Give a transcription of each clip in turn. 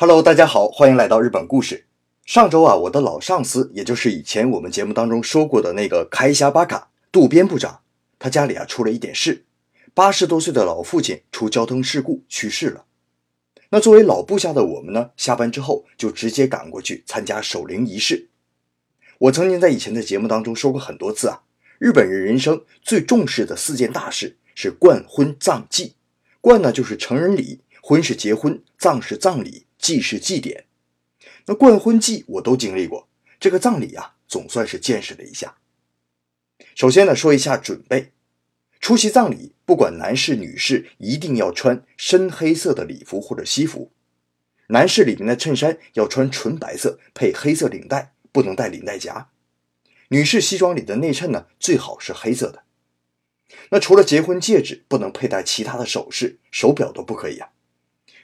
Hello，大家好，欢迎来到日本故事。上周啊，我的老上司，也就是以前我们节目当中说过的那个开虾巴卡渡边部长，他家里啊出了一点事，八十多岁的老父亲出交通事故去世了。那作为老部下的我们呢，下班之后就直接赶过去参加守灵仪式。我曾经在以前的节目当中说过很多次啊，日本人人生最重视的四件大事是冠婚葬祭。冠呢就是成人礼，婚是结婚，葬是葬礼。祭是祭典，那冠婚祭我都经历过，这个葬礼啊，总算是见识了一下。首先呢，说一下准备，出席葬礼，不管男士女士，一定要穿深黑色的礼服或者西服。男士里面的衬衫要穿纯白色，配黑色领带，不能带领带夹。女士西装里的内衬呢，最好是黑色的。那除了结婚戒指，不能佩戴其他的首饰，手表都不可以啊。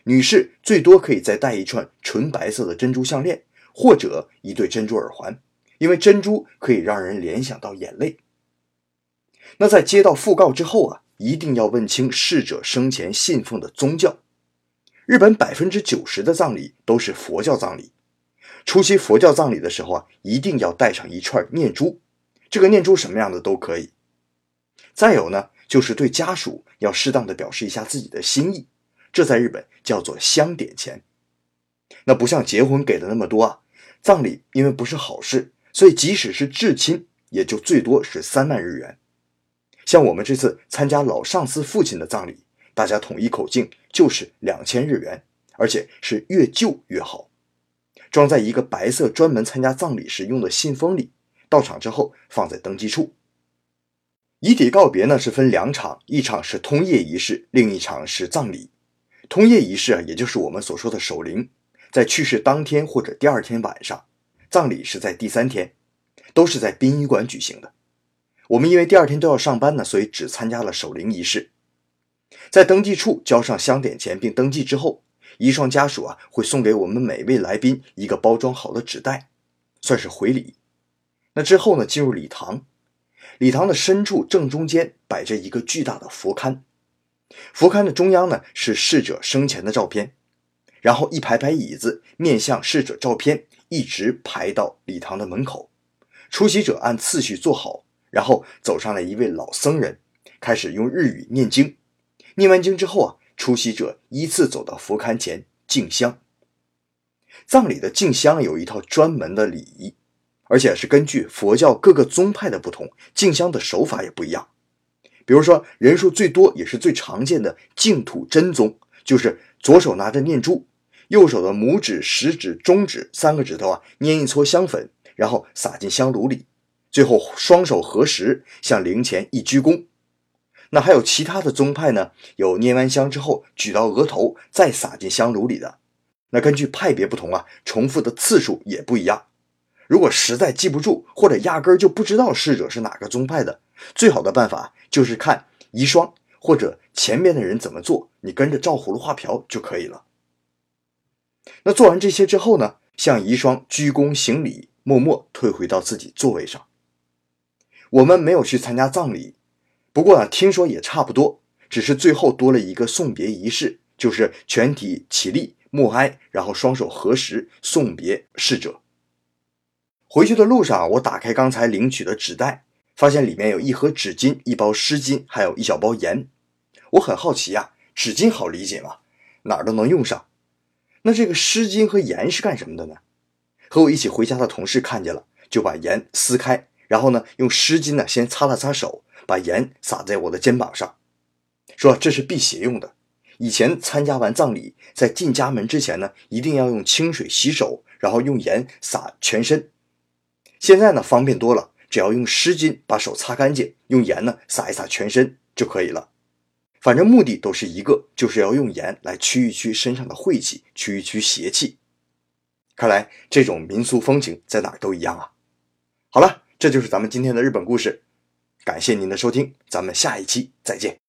女士最多可以再戴一串纯白色的珍珠项链，或者一对珍珠耳环，因为珍珠可以让人联想到眼泪。那在接到讣告之后啊，一定要问清逝者生前信奉的宗教。日本百分之九十的葬礼都是佛教葬礼，出席佛教葬礼的时候啊，一定要带上一串念珠，这个念珠什么样的都可以。再有呢，就是对家属要适当的表示一下自己的心意。这在日本叫做香点钱，那不像结婚给的那么多啊。葬礼因为不是好事，所以即使是至亲，也就最多是三万日元。像我们这次参加老上司父亲的葬礼，大家统一口径就是两千日元，而且是越旧越好，装在一个白色专门参加葬礼时用的信封里，到场之后放在登记处。遗体告别呢是分两场，一场是通夜仪式，另一场是葬礼。通夜仪式啊，也就是我们所说的守灵，在去世当天或者第二天晚上，葬礼是在第三天，都是在殡仪馆举行的。我们因为第二天都要上班呢，所以只参加了守灵仪式。在登记处交上香点钱并登记之后，遗孀家属啊会送给我们每位来宾一个包装好的纸袋，算是回礼。那之后呢，进入礼堂，礼堂的深处正中间摆着一个巨大的佛龛。佛龛的中央呢是逝者生前的照片，然后一排排椅子面向逝者照片，一直排到礼堂的门口。出席者按次序坐好，然后走上来一位老僧人，开始用日语念经。念完经之后啊，出席者依次走到佛龛前敬香。葬礼的敬香有一套专门的礼仪，而且是根据佛教各个宗派的不同，敬香的手法也不一样。比如说，人数最多也是最常见的净土真宗，就是左手拿着念珠，右手的拇指、食指、中指三个指头啊捏一撮香粉，然后撒进香炉里，最后双手合十向灵前一鞠躬。那还有其他的宗派呢？有捏完香之后举到额头再撒进香炉里的。那根据派别不同啊，重复的次数也不一样。如果实在记不住，或者压根儿就不知道逝者是哪个宗派的，最好的办法就是看遗孀或者前面的人怎么做，你跟着照葫芦画瓢就可以了。那做完这些之后呢，向遗孀鞠躬行礼，默默退回到自己座位上。我们没有去参加葬礼，不过呢，听说也差不多，只是最后多了一个送别仪式，就是全体起立默哀，然后双手合十送别逝者。回去的路上，我打开刚才领取的纸袋，发现里面有一盒纸巾、一包湿巾，还有一小包盐。我很好奇呀，纸巾好理解吗？哪儿都能用上。那这个湿巾和盐是干什么的呢？和我一起回家的同事看见了，就把盐撕开，然后呢，用湿巾呢先擦了擦手，把盐撒在我的肩膀上，说这是辟邪用的。以前参加完葬礼，在进家门之前呢，一定要用清水洗手，然后用盐撒全身。现在呢，方便多了，只要用湿巾把手擦干净，用盐呢撒一撒全身就可以了。反正目的都是一个，就是要用盐来驱一驱身上的晦气，驱一驱邪气。看来这种民俗风情在哪儿都一样啊。好了，这就是咱们今天的日本故事，感谢您的收听，咱们下一期再见。